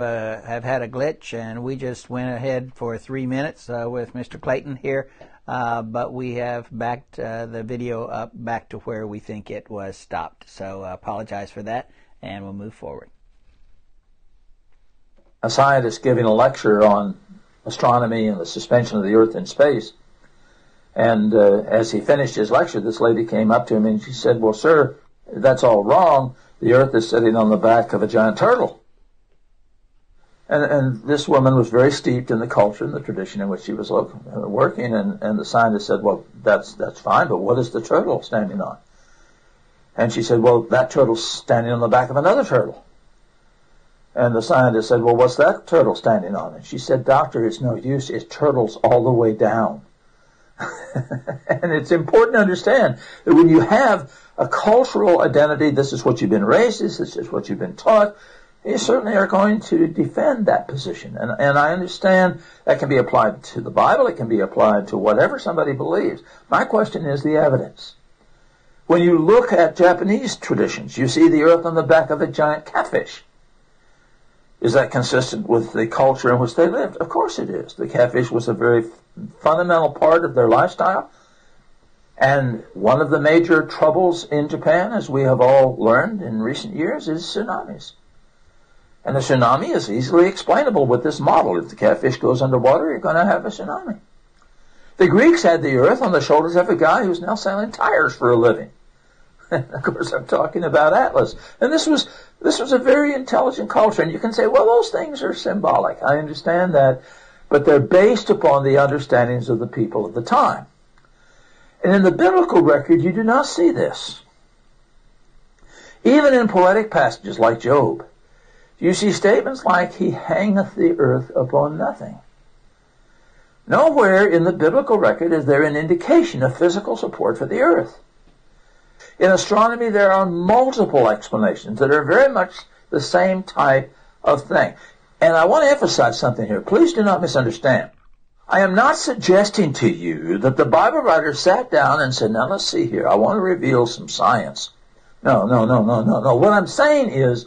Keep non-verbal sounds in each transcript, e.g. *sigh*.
uh, have had a glitch, and we just went ahead for three minutes uh, with Mr. Clayton here, uh, but we have backed uh, the video up back to where we think it was stopped. So I apologize for that, and we'll move forward. A scientist giving a lecture on astronomy and the suspension of the Earth in space. And uh, as he finished his lecture, this lady came up to him and she said, Well, sir, that's all wrong. The Earth is sitting on the back of a giant turtle. And, and this woman was very steeped in the culture and the tradition in which she was working, and, and the scientist said, well, that's, that's fine, but what is the turtle standing on? And she said, well, that turtle's standing on the back of another turtle. And the scientist said, well, what's that turtle standing on? And she said, doctor, it's no use. It turtles all the way down. *laughs* and it's important to understand that when you have a cultural identity, this is what you've been raised, this is what you've been taught, you certainly are going to defend that position. And, and I understand that can be applied to the Bible, it can be applied to whatever somebody believes. My question is the evidence. When you look at Japanese traditions, you see the earth on the back of a giant catfish. Is that consistent with the culture in which they lived? Of course it is. The catfish was a very fundamental part of their lifestyle. And one of the major troubles in Japan, as we have all learned in recent years, is tsunamis. And a tsunami is easily explainable with this model. If the catfish goes underwater, you're going to have a tsunami. The Greeks had the earth on the shoulders of a guy who's now selling tires for a living. *laughs* Of course, I'm talking about Atlas. And this was this was a very intelligent culture. And you can say, well, those things are symbolic. I understand that, but they're based upon the understandings of the people of the time. And in the biblical record, you do not see this. Even in poetic passages like Job, you see statements like, He hangeth the earth upon nothing. Nowhere in the biblical record is there an indication of physical support for the earth. In astronomy, there are multiple explanations that are very much the same type of thing. And I want to emphasize something here. Please do not misunderstand. I am not suggesting to you that the Bible writer sat down and said, now let's see here, I want to reveal some science. No, no, no, no, no, no. What I'm saying is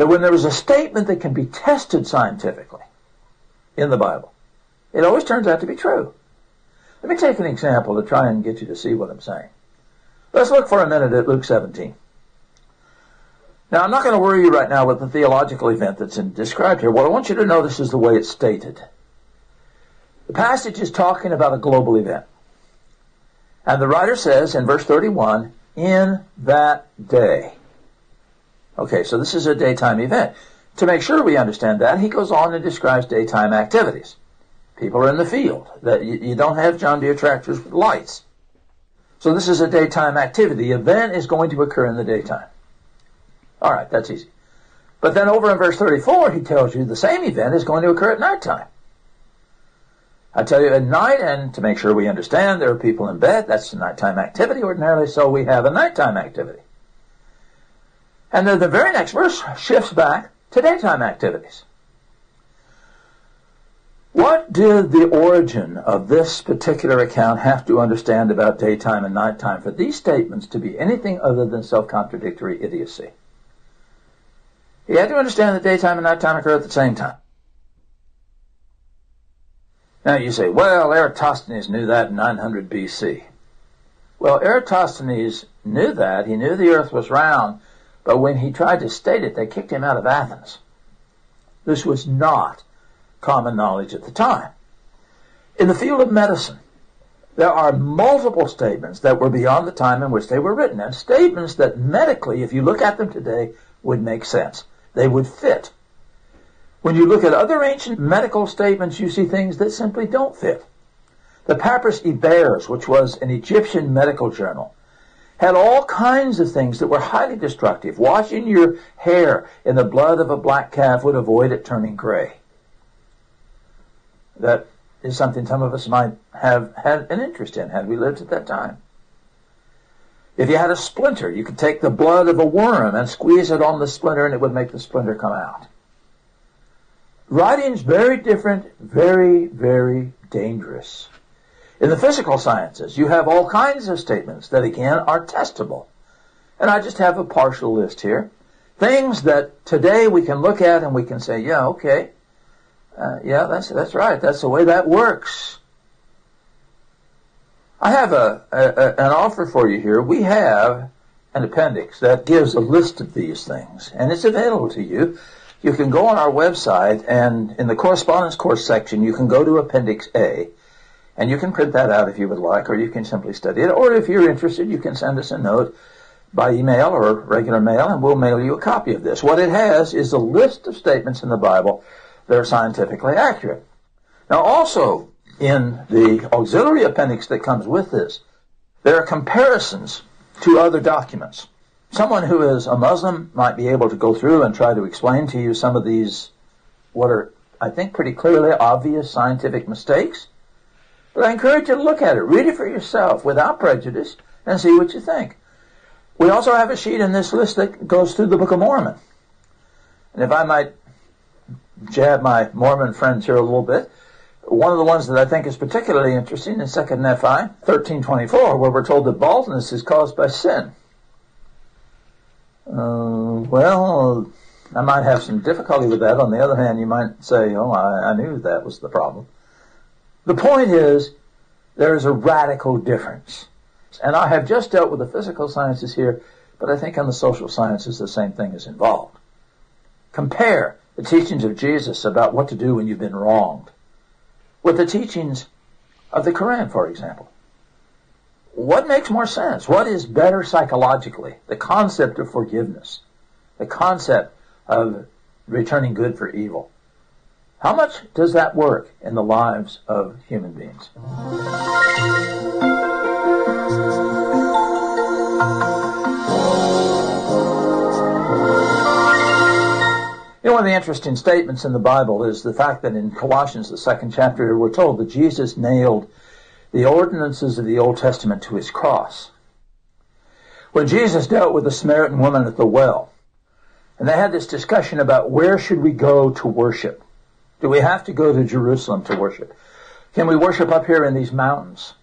that when there is a statement that can be tested scientifically in the Bible, it always turns out to be true. Let me take an example to try and get you to see what I'm saying. Let's look for a minute at Luke 17. Now, I'm not going to worry you right now with the theological event that's described here. What I want you to notice is the way it's stated. The passage is talking about a global event. And the writer says in verse 31, in that day. Okay, so this is a daytime event. To make sure we understand that, he goes on and describes daytime activities. People are in the field. That you, you don't have John Deere tractors with lights. So this is a daytime activity. The event is going to occur in the daytime. All right, that's easy. But then over in verse 34, he tells you the same event is going to occur at nighttime. I tell you at night, and to make sure we understand, there are people in bed. That's a nighttime activity ordinarily, so we have a nighttime activity. And then the very next verse shifts back to daytime activities. What did the origin of this particular account have to understand about daytime and nighttime for these statements to be anything other than self-contradictory idiocy? He had to understand that daytime and nighttime occur at the same time. Now you say, well, Eratosthenes knew that in 900 BC. Well, Eratosthenes knew that. He knew the earth was round, but when he tried to state it, they kicked him out of Athens. This was not common knowledge at the time. In the field of medicine, there are multiple statements that were beyond the time in which they were written, and statements that medically, if you look at them today, would make sense. They would fit when you look at other ancient medical statements, you see things that simply don't fit. The Papyrus Ebers, which was an Egyptian medical journal, had all kinds of things that were highly destructive. Washing your hair in the blood of a black calf would avoid it turning gray. That is something some of us might have had an interest in had we lived at that time. If you had a splinter, you could take the blood of a worm and squeeze it on the splinter and it would make the splinter come out. Writing's very different, very, very dangerous. In the physical sciences, you have all kinds of statements that again are testable. And I just have a partial list here. Things that today we can look at and we can say, yeah, okay, uh, yeah, that's that's right. That's the way that works. I have a, a, an offer for you here. We have an appendix that gives a list of these things, and it's available to you. You can go on our website, and in the correspondence course section, you can go to Appendix A, and you can print that out if you would like, or you can simply study it. Or if you're interested, you can send us a note by email or regular mail, and we'll mail you a copy of this. What it has is a list of statements in the Bible that are scientifically accurate. Now, also in the auxiliary appendix that comes with this, there are comparisons to other documents. Someone who is a Muslim might be able to go through and try to explain to you some of these, what are, I think, pretty clearly obvious scientific mistakes. But I encourage you to look at it, read it for yourself without prejudice, and see what you think. We also have a sheet in this list that goes through the Book of Mormon. And if I might jab my Mormon friends here a little bit, one of the ones that I think is particularly interesting is Second Nephi 13.24, where we're told that baldness is caused by sin. Uh, well, I might have some difficulty with that. On the other hand, you might say, oh, I, I knew that was the problem. The point is, there is a radical difference. And I have just dealt with the physical sciences here, but I think on the social sciences the same thing is involved. Compare the teachings of Jesus about what to do when you've been wronged with the teachings of the Quran, for example. What makes more sense? What is better psychologically? The concept of forgiveness, the concept of returning good for evil. How much does that work in the lives of human beings? You know, one of the interesting statements in the Bible is the fact that in Colossians, the second chapter, we're told that Jesus nailed the ordinances of the Old Testament to his cross. When Jesus dealt with the Samaritan woman at the well, and they had this discussion about where should we go to worship? Do we have to go to Jerusalem to worship? Can we worship up here in these mountains?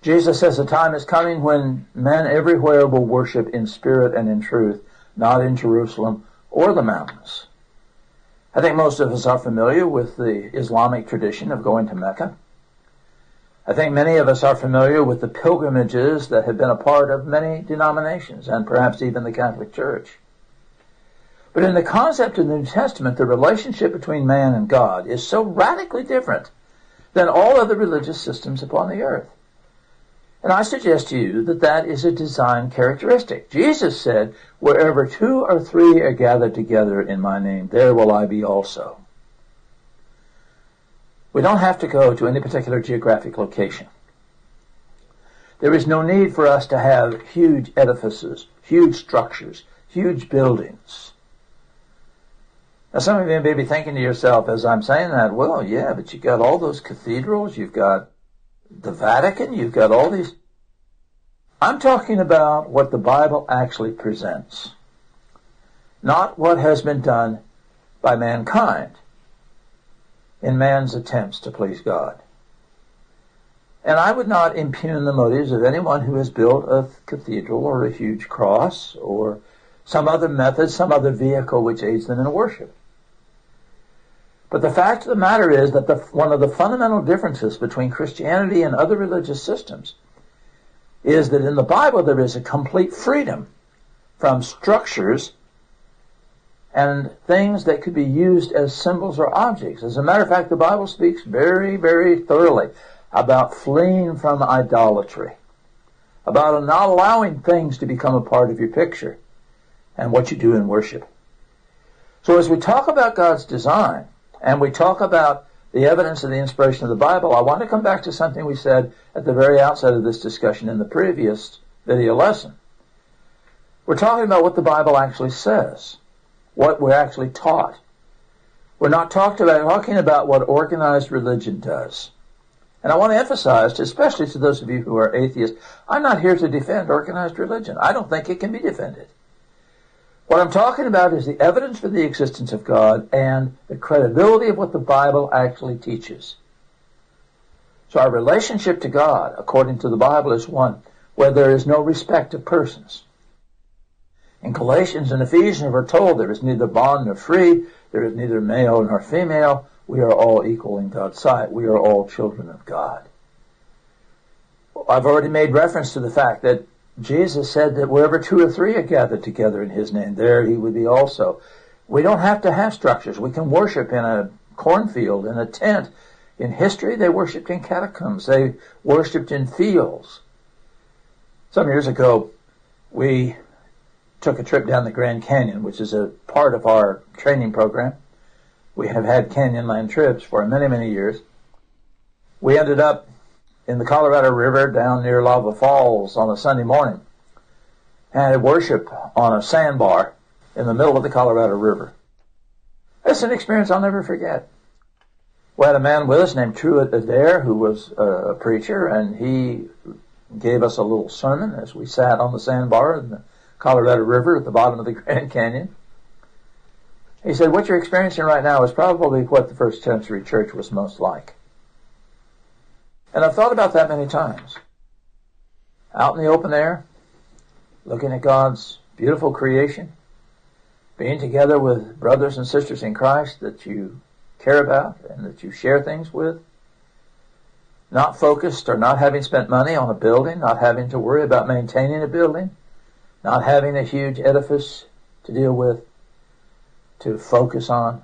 Jesus says the time is coming when men everywhere will worship in spirit and in truth, not in Jerusalem or the mountains. I think most of us are familiar with the Islamic tradition of going to Mecca. I think many of us are familiar with the pilgrimages that have been a part of many denominations and perhaps even the Catholic Church. But in the concept of the New Testament, the relationship between man and God is so radically different than all other religious systems upon the earth. And I suggest to you that that is a design characteristic. Jesus said, wherever two or three are gathered together in my name, there will I be also. We don't have to go to any particular geographic location. There is no need for us to have huge edifices, huge structures, huge buildings. Now some of you may be thinking to yourself as I'm saying that, well, yeah, but you've got all those cathedrals, you've got the Vatican, you've got all these. I'm talking about what the Bible actually presents, not what has been done by mankind in man's attempts to please God. And I would not impugn the motives of anyone who has built a cathedral or a huge cross or some other method, some other vehicle which aids them in worship. But the fact of the matter is that the, one of the fundamental differences between Christianity and other religious systems is that in the Bible there is a complete freedom from structures and things that could be used as symbols or objects. As a matter of fact, the Bible speaks very, very thoroughly about fleeing from idolatry, about not allowing things to become a part of your picture and what you do in worship. So as we talk about God's design, and we talk about the evidence of the inspiration of the Bible, I want to come back to something we said at the very outset of this discussion in the previous video lesson. We're talking about what the Bible actually says, what we're actually taught. We're not talked about, talking about what organized religion does. And I want to emphasize, especially to those of you who are atheists, I'm not here to defend organized religion. I don't think it can be defended. What I'm talking about is the evidence for the existence of God and the credibility of what the Bible actually teaches. So our relationship to God, according to the Bible, is one where there is no respect of persons. In Galatians and Ephesians, we're told there is neither bond nor free, there is neither male nor female. We are all equal in God's sight. We are all children of God. I've already made reference to the fact that Jesus said that wherever two or three are gathered together in His name, there He would be also. We don't have to have structures. We can worship in a cornfield, in a tent. In history, they worshipped in catacombs. They worshipped in fields. Some years ago, we took a trip down the Grand Canyon, which is a part of our training program. We have had Canyonland trips for many, many years. We ended up in the Colorado River down near Lava Falls on a Sunday morning and worship on a sandbar in the middle of the Colorado River. It's an experience I'll never forget. We had a man with us named Truett Adair who was a preacher and he gave us a little sermon as we sat on the sandbar in the Colorado River at the bottom of the *laughs* Grand Canyon. He said, what you're experiencing right now is probably what the first century church was most like. And I've thought about that many times. Out in the open air, looking at God's beautiful creation, being together with brothers and sisters in Christ that you care about and that you share things with, not focused or not having spent money on a building, not having to worry about maintaining a building, not having a huge edifice to deal with, to focus on,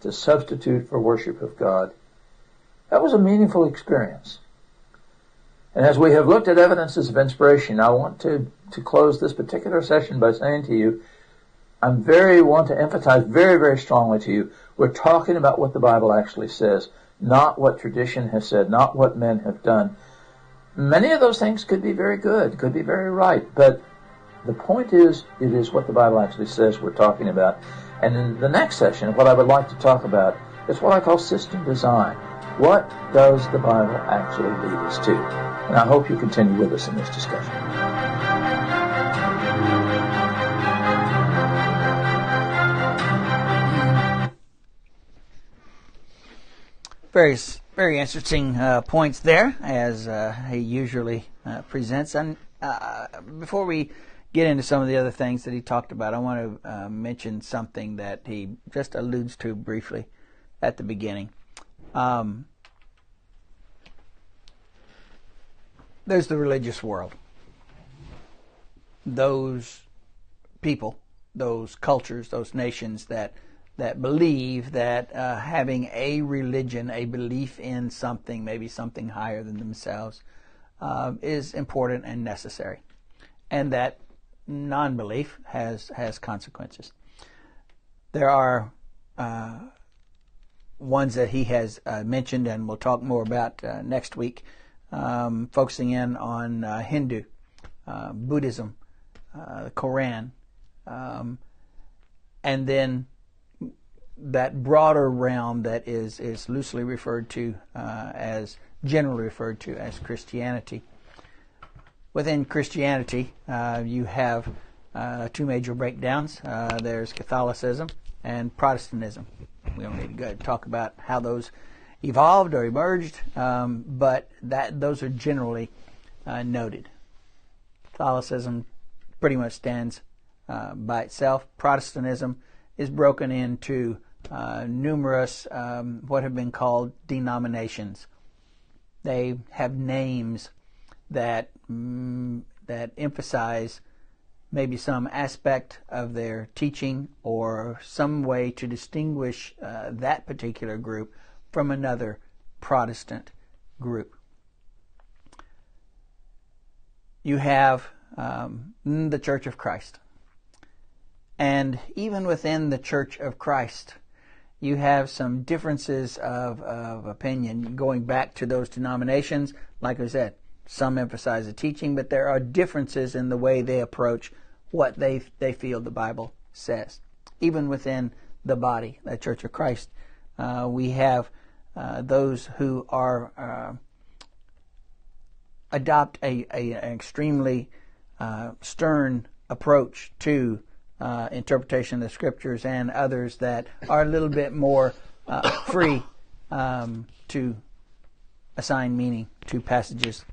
to substitute for worship of God. That was a meaningful experience. And as we have looked at evidences of inspiration, I want to, to close this particular session by saying to you, I'm very want to emphasize very, very strongly to you, we're talking about what the Bible actually says not what tradition has said, not what men have done. Many of those things could be very good, could be very right, but the point is, it is what the Bible actually says we're talking about. And in the next session, what I would like to talk about is what I call system design. What does the Bible actually lead us to? And I hope you continue with us in this discussion. Very, very interesting uh, points there, as uh, he usually uh, presents. And uh, before we get into some of the other things that he talked about, I want to uh, mention something that he just alludes to briefly at the beginning. Um, there's the religious world. Those people, those cultures, those nations that that believe that uh, having a religion, a belief in something, maybe something higher than themselves, uh, is important and necessary, and that non-belief has has consequences. There are uh, ones that he has uh, mentioned, and we'll talk more about uh, next week, um, focusing in on uh, Hindu, Buddhism, the Quran, um, and then that broader realm that is, is loosely referred to uh, as generally referred to as Christianity. Within Christianity, uh, you have uh, two major breakdowns. Uh, there's Catholicism and Protestantism. We don't need to go talk about how those evolved or emerged, um, but that those are generally uh, noted. Catholicism pretty much stands uh, by itself. Protestantism is broken into uh, numerous um, what have been called denominations. They have names that mm, that emphasize maybe some aspect of their teaching or some way to distinguish uh, that particular group from another Protestant group. You have um, the Church of Christ. And even within the Church of Christ, you have some differences of, of opinion going back to those denominations. Like I said, some emphasize the teaching, but there are differences in the way they approach what they, they feel the Bible says. Even within the body, the Church of Christ, uh, we have uh, those who are uh, adopt a, a, an extremely uh, stern approach to uh, interpretation of the scriptures and others that are a little bit more uh, free um, to assign meaning to passages.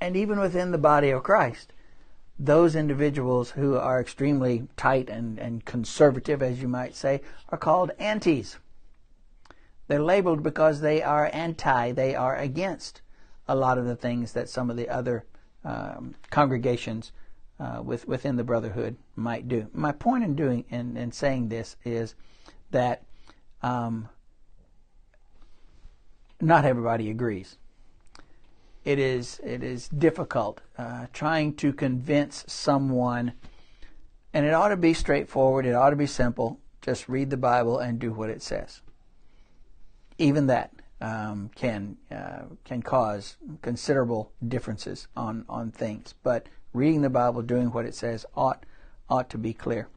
And even within the body of Christ, those individuals who are extremely tight and, and conservative, as you might say, are called antis. They're labeled because they are anti, they are against a lot of the things that some of the other um, congregations uh, with, within the brotherhood might do. My point in doing in, in saying this is that um, not everybody agrees. It is it is difficult uh, trying to convince someone, and it ought to be straightforward. It ought to be simple. Just read the Bible and do what it says. Even that um, can uh, can cause considerable differences on on things, but reading the Bible, doing what it says, ought ought to be clear.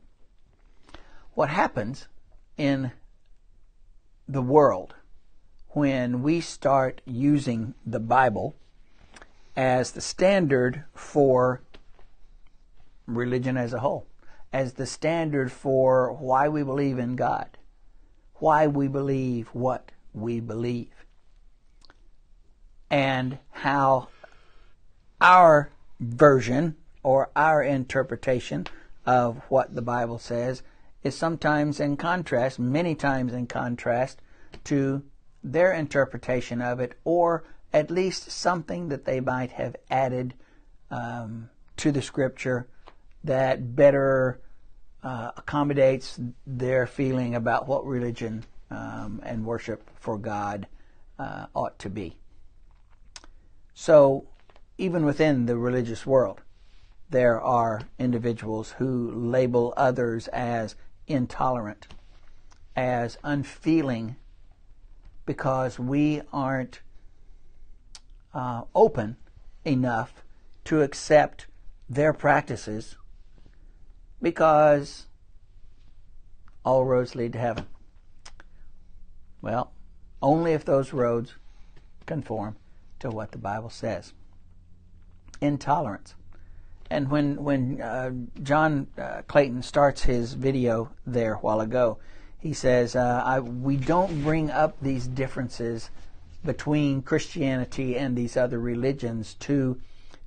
What happens in the world when we start using the Bible as the standard for religion as a whole, as the standard for why we believe in God, why we believe what we believe, and how our version or our interpretation of what the Bible says is sometimes in contrast, many times in contrast to their interpretation of it, or at least something that they might have added um, to the scripture that better uh, accommodates their feeling about what religion um, and worship for God uh, ought to be. So, even within the religious world, there are individuals who label others as intolerant, as unfeeling because we aren't uh, open enough to accept their practices because all roads lead to heaven. Well, only if those roads conform to what the Bible says. Intolerance. And when when uh, John uh, Clayton starts his video there a while ago, he says, uh, I, we don't bring up these differences between Christianity and these other religions to,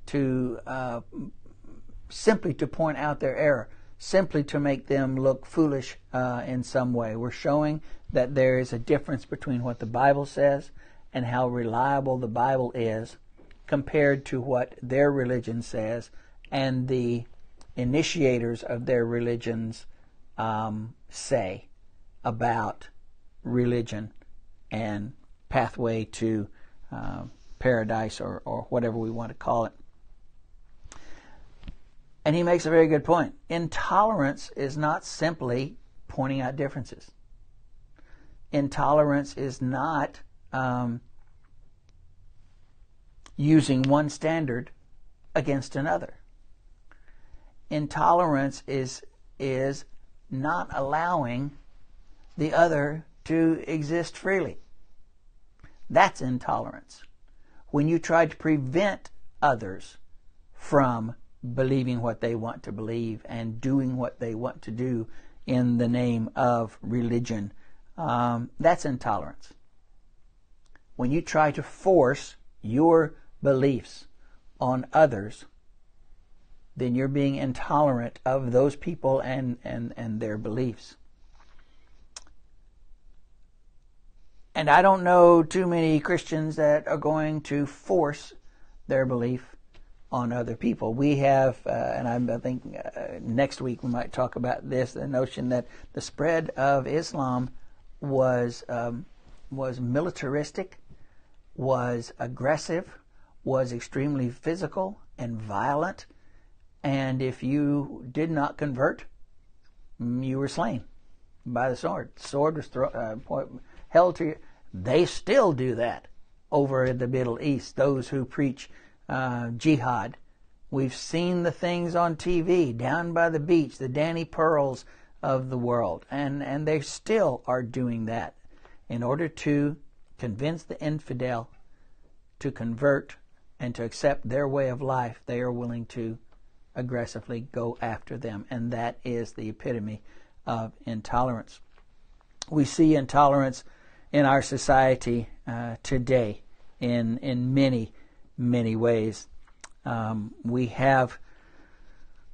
to uh, simply to point out their error, simply to make them look foolish uh, in some way. We're showing that there is a difference between what the Bible says and how reliable the Bible is compared to what their religion says and the initiators of their religions um, say about religion and pathway to uh, paradise or, or whatever we want to call it. And he makes a very good point. Intolerance is not simply pointing out differences. Intolerance is not um, using one standard against another. Intolerance is is not allowing the other to exist freely. That's intolerance. When you try to prevent others from believing what they want to believe and doing what they want to do in the name of religion, um, that's intolerance. When you try to force your beliefs on others, then you're being intolerant of those people and, and, and their beliefs. And I don't know too many Christians that are going to force their belief on other people. We have, uh, and I, I think uh, next week we might talk about this the notion that the spread of Islam was, um, was militaristic, was aggressive, was extremely physical and violent. And if you did not convert, you were slain by the sword. Sword was thrown. Uh, held to. They still do that over in the Middle East, those who preach uh, jihad. We've seen the things on TV down by the beach, the Danny Pearls of the world, and, and they still are doing that in order to convince the infidel to convert and to accept their way of life. They are willing to aggressively go after them, and that is the epitome of intolerance. We see intolerance in our society uh, today in in many many ways. Um, we have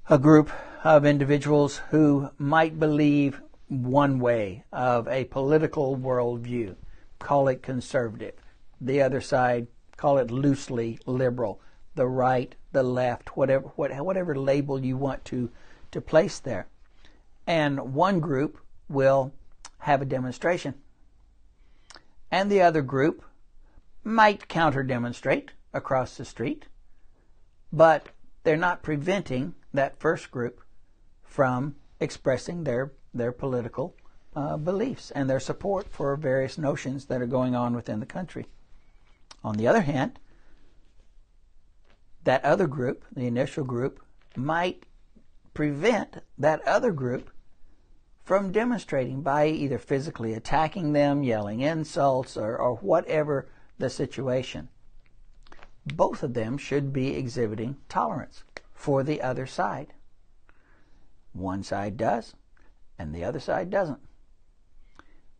a group of individuals who might believe one way of a political worldview, call it conservative. The other side, call it loosely liberal. The right, the left, whatever, whatever label you want to, to place there. And one group will have a demonstration. And the other group might counter demonstrate across the street, but they're not preventing that first group from expressing their, their political uh, beliefs and their support for various notions that are going on within the country. On the other hand, that other group, the initial group, might prevent that other group from demonstrating by either physically attacking them, yelling insults, or, or whatever the situation. Both of them should be exhibiting tolerance for the other side. One side does, and the other side doesn't.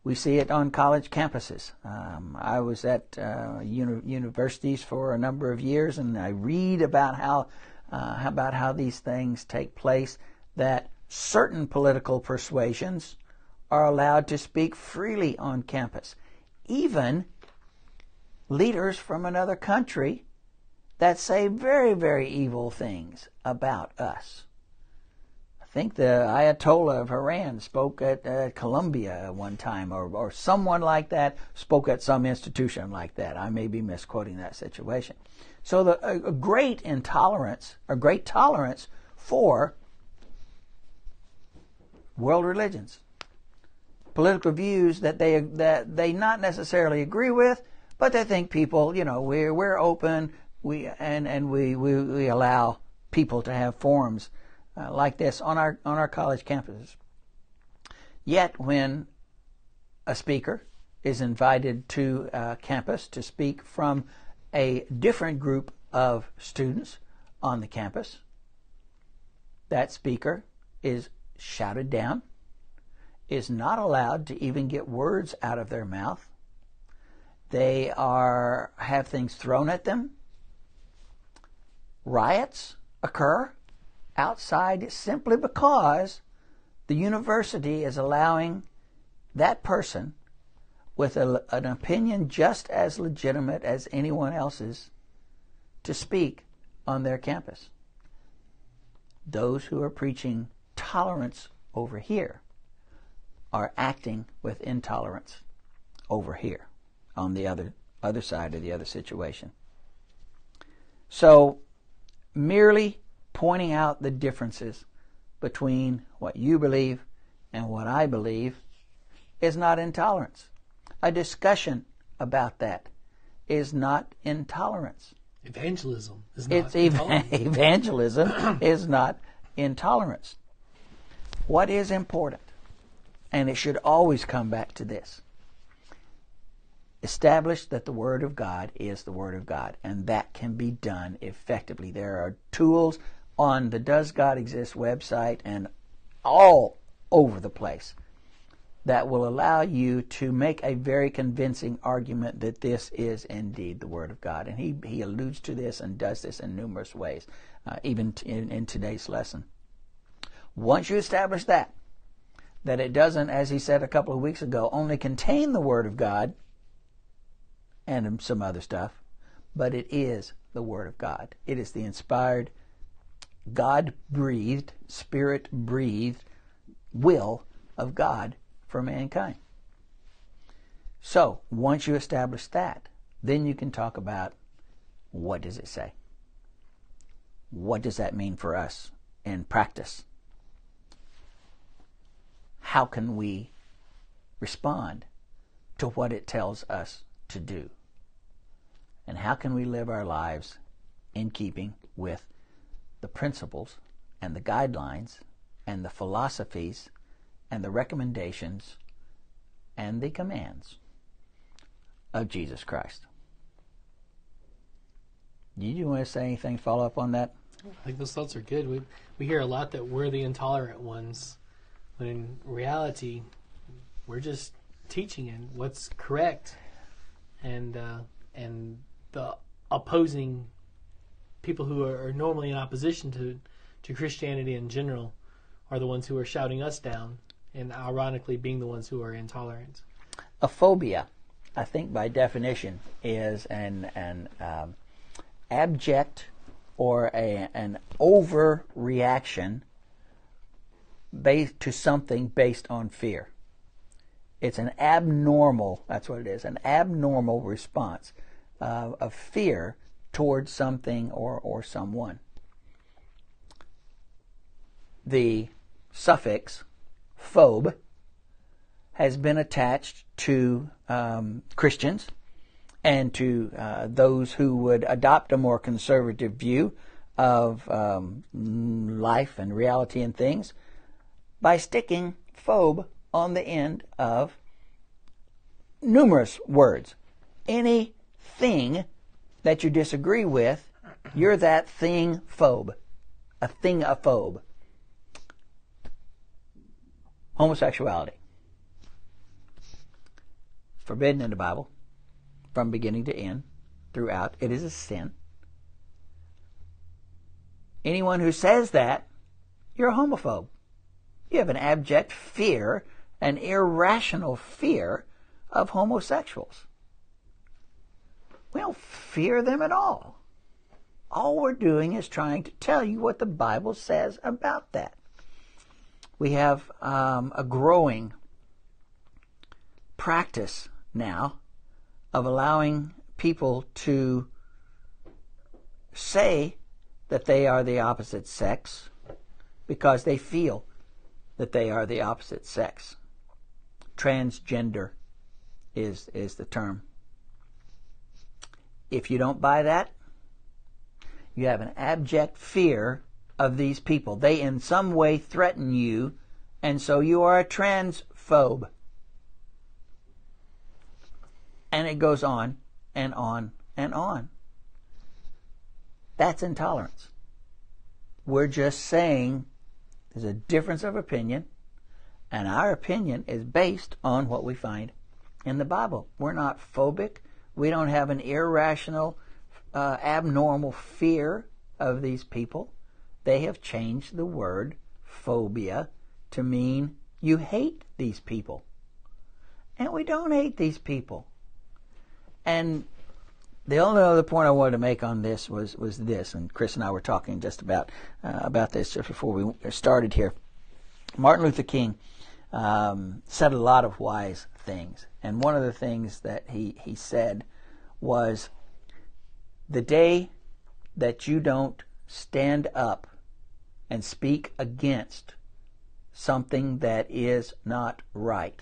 We see it on college campuses. Um, I was at uh, uni- universities for a number of years, and I read about how uh, about how these things take place. That certain political persuasions are allowed to speak freely on campus, even leaders from another country that say very, very evil things about us. I think the Ayatollah of Iran spoke at uh, Columbia one time, or, or someone like that spoke at some institution like that. I may be misquoting that situation. So the, a, a great intolerance, a great tolerance for world religions, political views that they that they not necessarily agree with, but they think people, you know, we're we're open, we and and we we, we allow people to have forums uh, like this on our on our college campuses. Yet, when a speaker is invited to uh, campus to speak from a different group of students on the campus, that speaker is shouted down, is not allowed to even get words out of their mouth, they are have things thrown at them. Riots occur outside simply because the university is allowing that person with a, an opinion just as legitimate as anyone else's to speak on their campus. Those who are preaching tolerance over here are acting with intolerance over here on the other other side of the other situation. So merely pointing out the differences between what you believe and what I believe is not intolerance. A discussion about that is not intolerance. Evangelism is not it's ev- *laughs* evangelism is not intolerance. What is important, and it should always come back to this establish that the Word of God is the Word of God, and that can be done effectively. There are tools on the Does God Exist website and all over the place that will allow you to make a very convincing argument that this is indeed the Word of God. And he, he alludes to this and does this in numerous ways, uh, even t- in, in today's lesson. Once you establish that, that it doesn't, as he said a couple of weeks ago, only contain the Word of God, and some other stuff, but it is the Word of God. It is the inspired, God breathed, Spirit breathed will of God for mankind. So, once you establish that, then you can talk about what does it say? What does that mean for us in practice? How can we respond to what it tells us to do? And how can we live our lives in keeping with the principles and the guidelines and the philosophies and the recommendations and the commands of Jesus Christ? Do you want to say anything, follow up on that? I think those thoughts are good. We we hear a lot that we're the intolerant ones, but in reality, we're just teaching in what's correct, and uh, and the opposing people who are, normally in opposition to to Christianity in general are the ones who are shouting us down, and ironically being the ones who are intolerant. A phobia, I think by definition, is an an um, abject or a, an overreaction based to something based on fear. It's an abnormal, that's what it is, an abnormal response uh, of fear towards something or, or someone. The suffix phobe has been attached to um, Christians and to uh, those who would adopt a more conservative view of um, life and reality and things by sticking phobe on the end of numerous words. Anything that you disagree with, you're that thing phobe. A thing a phobe. Homosexuality. Forbidden in the Bible from beginning to end, throughout. It is a sin. Anyone who says that, you're a homophobe. You have an abject fear, an irrational fear of homosexuals. We don't fear them at all. All we're doing is trying to tell you what the Bible says about that. We have um, a growing practice now of allowing people to say that they are the opposite sex because they feel that they are the opposite sex. Transgender is, is the term. If you don't buy that, you have an abject fear of these people. They in some way threaten you, and so you are a transphobe. And it goes on and on and on. That's intolerance. We're just saying there's a difference of opinion, and our opinion is based on what we find in the Bible. We're not phobic. We don't have an irrational, uh, abnormal fear of these people. They have changed the word phobia to mean you hate these people. And we don't hate these people. And the only other point I wanted to make on this was was this, and Chris and I were talking just about uh, about this just before we started here. Martin Luther King um, said a lot of wise things, and one of the things that he he said was, "The day that you don't stand up and speak against something that is not right,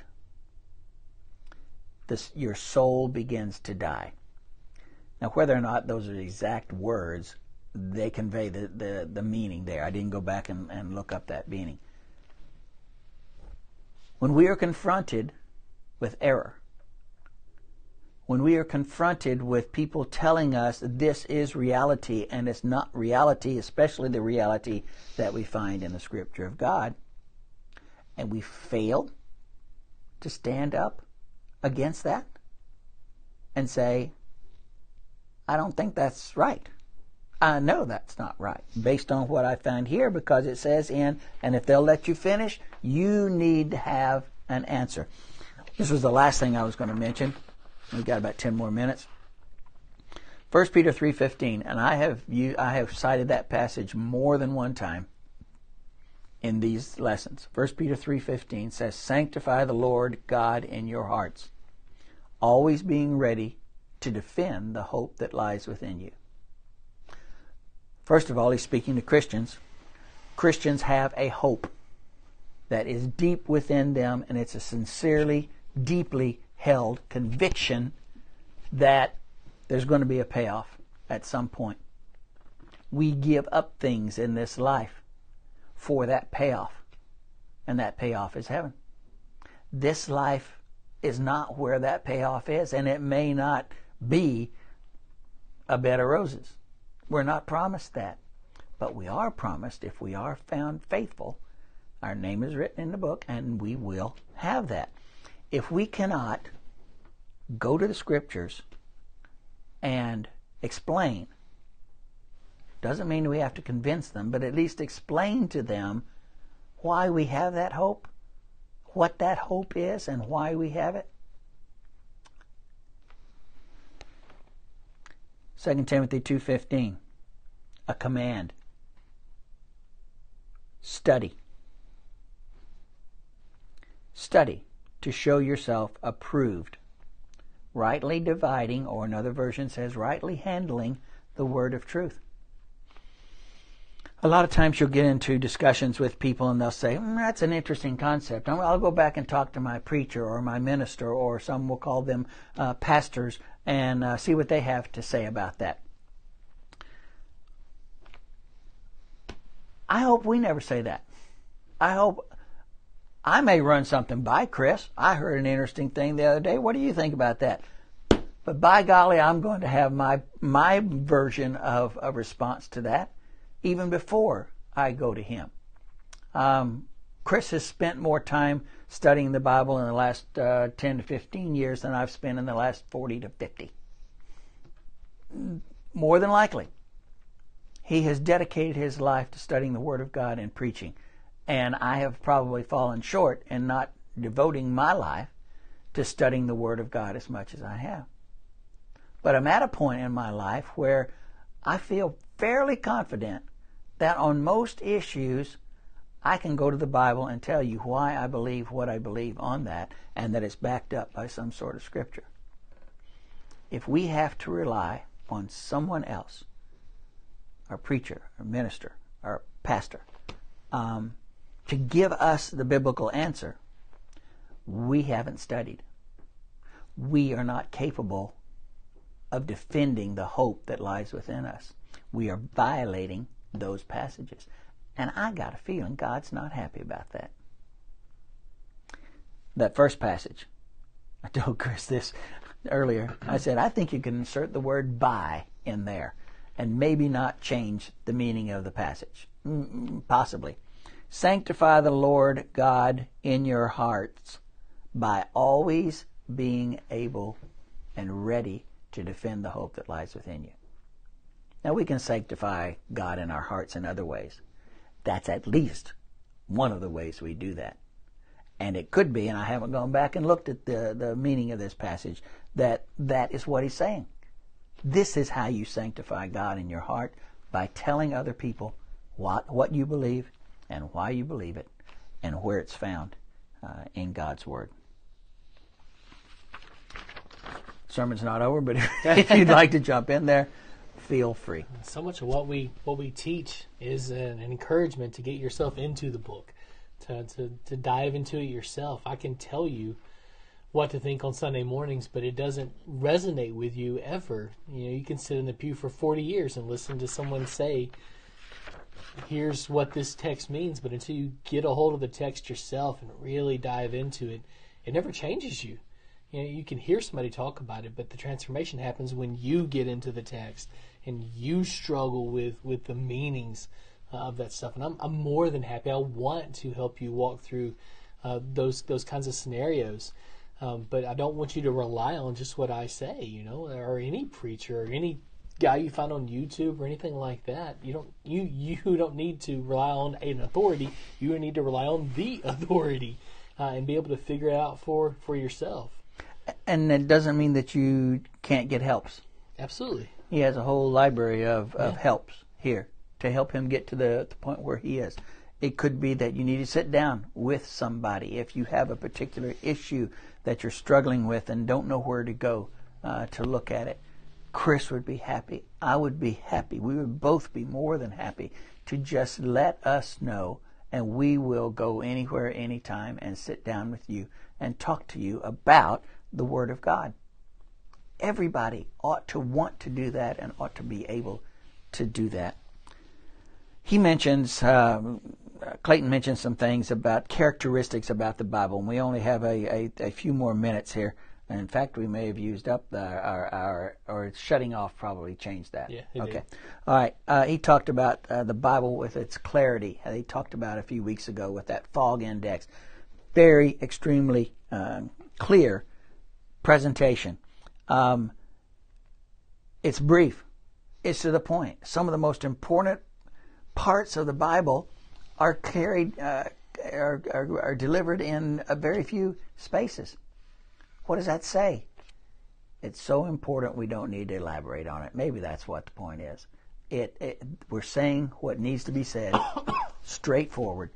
this, your soul begins to die. Now, whether or not those are exact words, they convey the, the, the meaning there. I didn't go back and, and look up that meaning. When we are confronted with error, when we are confronted with people telling us this is reality and it's not reality, especially the reality that we find in the Scripture of God, and we fail to stand up against that and say, I don't think that's right. I know that's not right based on what I find here because it says in, and if they'll let you finish, you need to have an answer. This was the last thing I was going to mention. We've got about 10 more minutes. 1 Peter 3:15 and I have you I have cited that passage more than one time in these lessons. 1 Peter 3:15 says, "Sanctify the Lord God in your hearts, always being ready to defend the hope that lies within you." First of all, he's speaking to Christians. Christians have a hope that is deep within them and it's a sincerely, deeply held conviction that there's going to be a payoff at some point. We give up things in this life for that payoff. And that payoff is heaven. This life is not where that payoff is, and it may not be a bed of roses. We're not promised that. But we are promised if we are found faithful, our name is written in the book, and we will have that. If we cannot go to the scriptures and explain Doesn't mean we have to convince them, but at least explain to them why we have that hope, what that hope is, and why we have it. 2 Timothy 2:15 a command. Study. Study to show yourself approved. Rightly dividing or another version says rightly handling the word of truth. A lot of times you'll get into discussions with people and they'll say, mm, that's an interesting concept. I'll go back and talk to my preacher or my minister, or some will call them uh, pastors, and uh, see what they have to say about that. I hope we never say that. I hope I may run something by Chris. I heard an interesting thing the other day. What do you think about that? But by golly, I'm going to have my my version of a response to that even before I go to him. Um, Chris has spent more time studying the Bible in the last uh, 10 to 15 years than I've spent in the last 40 to 50. More than likely. He has dedicated his life to studying the Word of God and preaching. And I have probably fallen short in not devoting my life to studying the Word of God as much as I have. But I'm at a point in my life where I feel fairly confident that on most issues, I can go to the Bible and tell you why I believe what I believe on that and that it's backed up by some sort of scripture. If we have to rely on someone else, our preacher, our minister, our pastor, um, to give us the biblical answer, we haven't studied. We are not capable of defending the hope that lies within us. We are violating those passages. And I got a feeling God's not happy about that. That first passage, I told Chris this earlier. I said, I think you can insert the word by in there and maybe not change the meaning of the passage. Possibly. Sanctify the Lord God in your hearts by always being able and ready to defend the hope that lies within you. Now we can sanctify God in our hearts in other ways. That's at least one of the ways we do that. And it could be, and I haven't gone back and looked at the, the meaning of this passage, that that is what he's saying. This is how you sanctify God in your heart by telling other people what, what you believe and why you believe it and where it's found uh, in God's Word. Sermon's not over, but *laughs* if you'd like to jump in there, feel free. So much of what we what we teach is an encouragement to get yourself into the book, to to to dive into it yourself. I can tell you what to think on Sunday mornings, but it doesn't resonate with you ever. You know, you can sit in the pew for 40 years and listen to someone say, here's what this text means, but until you get a hold of the text yourself and really dive into it, it never changes you. You know, you can hear somebody talk about it, but the transformation happens when you get into the text and you struggle with with the meanings uh, of that stuff. And I'm I'm more than happy. I want to help you walk through uh, those those kinds of scenarios. Um, but I don't want you to rely on just what I say, you know, or any preacher or any guy you find on YouTube or anything like that. You don't you you don't need to rely on an authority. You need to rely on the *laughs* authority uh, and be able to figure it out for for yourself. And it doesn't mean that you can't get helps. Absolutely. He has a whole library of, of yeah. helps here to help him get to the, the point where he is. It could be that you need to sit down with somebody if you have a particular issue that you're struggling with and don't know where to go uh, to look at it. Chris would be happy. I would be happy. We would both be more than happy to just let us know, and we will go anywhere, anytime, and sit down with you and talk to you about the Word of God everybody ought to want to do that and ought to be able to do that. He mentions, uh, Clayton mentions some things about characteristics about the Bible, and we only have a, a, a few more minutes here. And in fact, we may have used up the, our, our, or shutting off probably changed that. Yeah. Okay. Did. All right. Uh, he talked about uh, the Bible with its clarity. He talked about a few weeks ago with that fog index. Very, extremely uh, clear presentation. Um, it's brief. It's to the point. Some of the most important parts of the Bible are carried, uh, are, are, are, delivered in a very few spaces. What does that say? It's so important we don't need to elaborate on it. Maybe that's what the point is. It, it we're saying what needs to be said, *coughs* straightforward,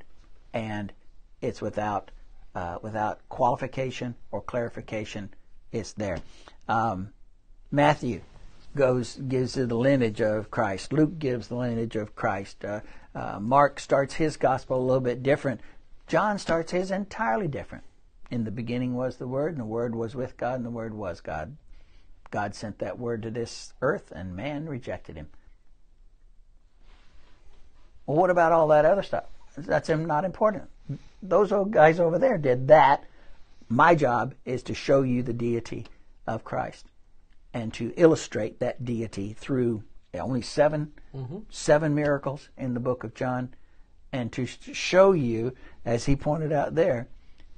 and it's without uh, without qualification or clarification. It's there. Um, Matthew goes gives the lineage of Christ. Luke gives the lineage of Christ. Uh, uh, Mark starts his gospel a little bit different. John starts his entirely different. In the beginning was the Word, and the Word was with God, and the Word was God. God sent that Word to this earth, and man rejected him. Well, what about all that other stuff? That's not important. Those old guys over there did that. My job is to show you the deity of Christ and to illustrate that deity through only 7 mm-hmm. seven miracles in the book of John, and to show you, as he pointed out there,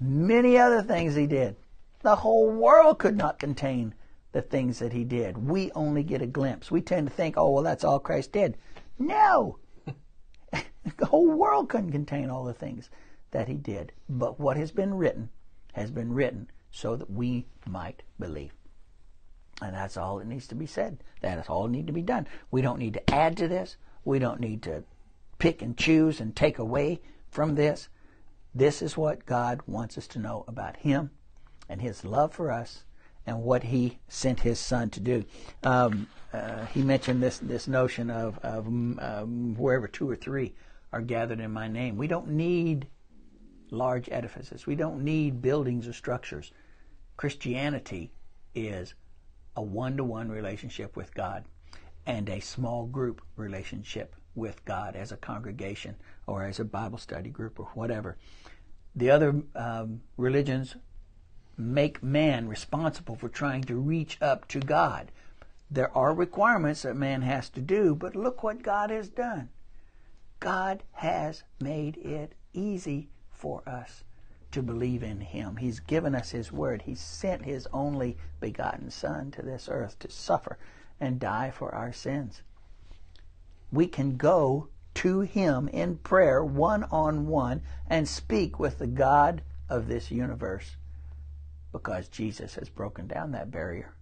many other things he did. The whole world could not contain the things that he did. We only get a glimpse. We tend to think, oh, well, that's all Christ did. No! *laughs* the whole world couldn't contain all the things that he did. But what has been written has been written so that we might believe. And that's all that needs to be said. That is all that needs to be done. We don't need to add to this. We don't need to pick and choose and take away from this. This is what God wants us to know about Him and His love for us and what He sent His Son to do. Um, uh, he mentioned this this notion of, of um, wherever two or three are gathered in My name. We don't need large edifices. We don't need buildings or structures. Christianity is a one to one relationship with God and a small group relationship with God as a congregation or as a Bible study group or whatever. The other um, religions make man responsible for trying to reach up to God. There are requirements that man has to do, but look what God has done. God has made it easy for us to believe in him. He's given us his word. He sent his only begotten Son to this earth to suffer and die for our sins. We can go to him in prayer one on one and speak with the God of this universe because Jesus has broken down that barrier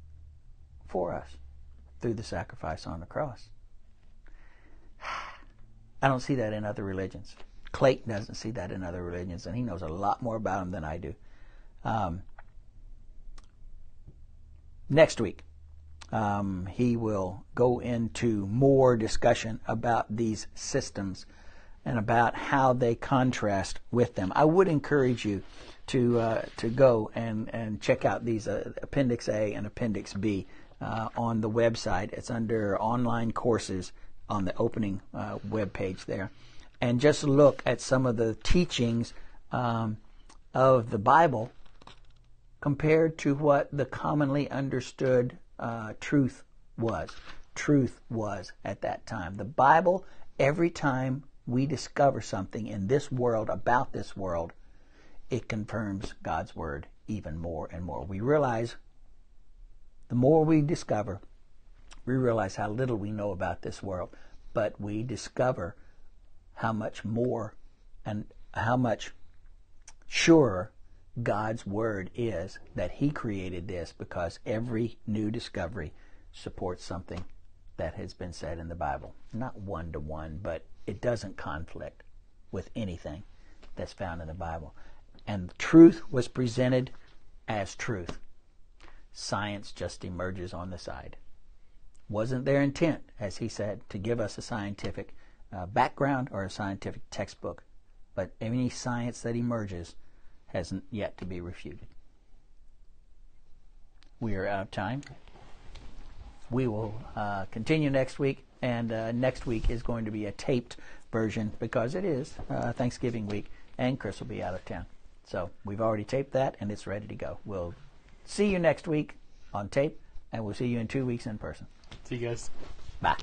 for us through the sacrifice on the cross. *sighs* I don't see that in other religions. Clayton doesn't see that in other religions, and he knows a lot more about them than I do. Um, next week, um, he will go into more discussion about these systems and about how they contrast with them. I would encourage you to uh, to go and, and check out these uh, Appendix A and Appendix B uh, on the website. It's under online courses on the opening uh, web page there and just look at some of the teachings um, of the Bible compared to what the commonly understood uh, truth was. Truth was at that time. The Bible, every time we discover something in this world about this world, it confirms God's Word even more and more. We realize the more we discover, we realize how little we know about this world, but we discover how much more and how much surer God's word is that He created this because every new discovery supports something that has been said in the Bible. Not one to one, but it doesn't conflict with anything that's found in the Bible. And truth was presented as truth. Science just emerges on the side. Wasn't their intent, as he said, to give us a scientific uh, background or a scientific textbook, but any science that emerges hasn't yet to be refuted. We are out of time. We will uh, continue next week, and uh, next week is going to be a taped version because it is uh, Thanksgiving week, and Chris will be out of town. So we've already taped that, and it's ready to go. We'll see you next week on tape, and we'll see you in two weeks in person. See you guys. Bye.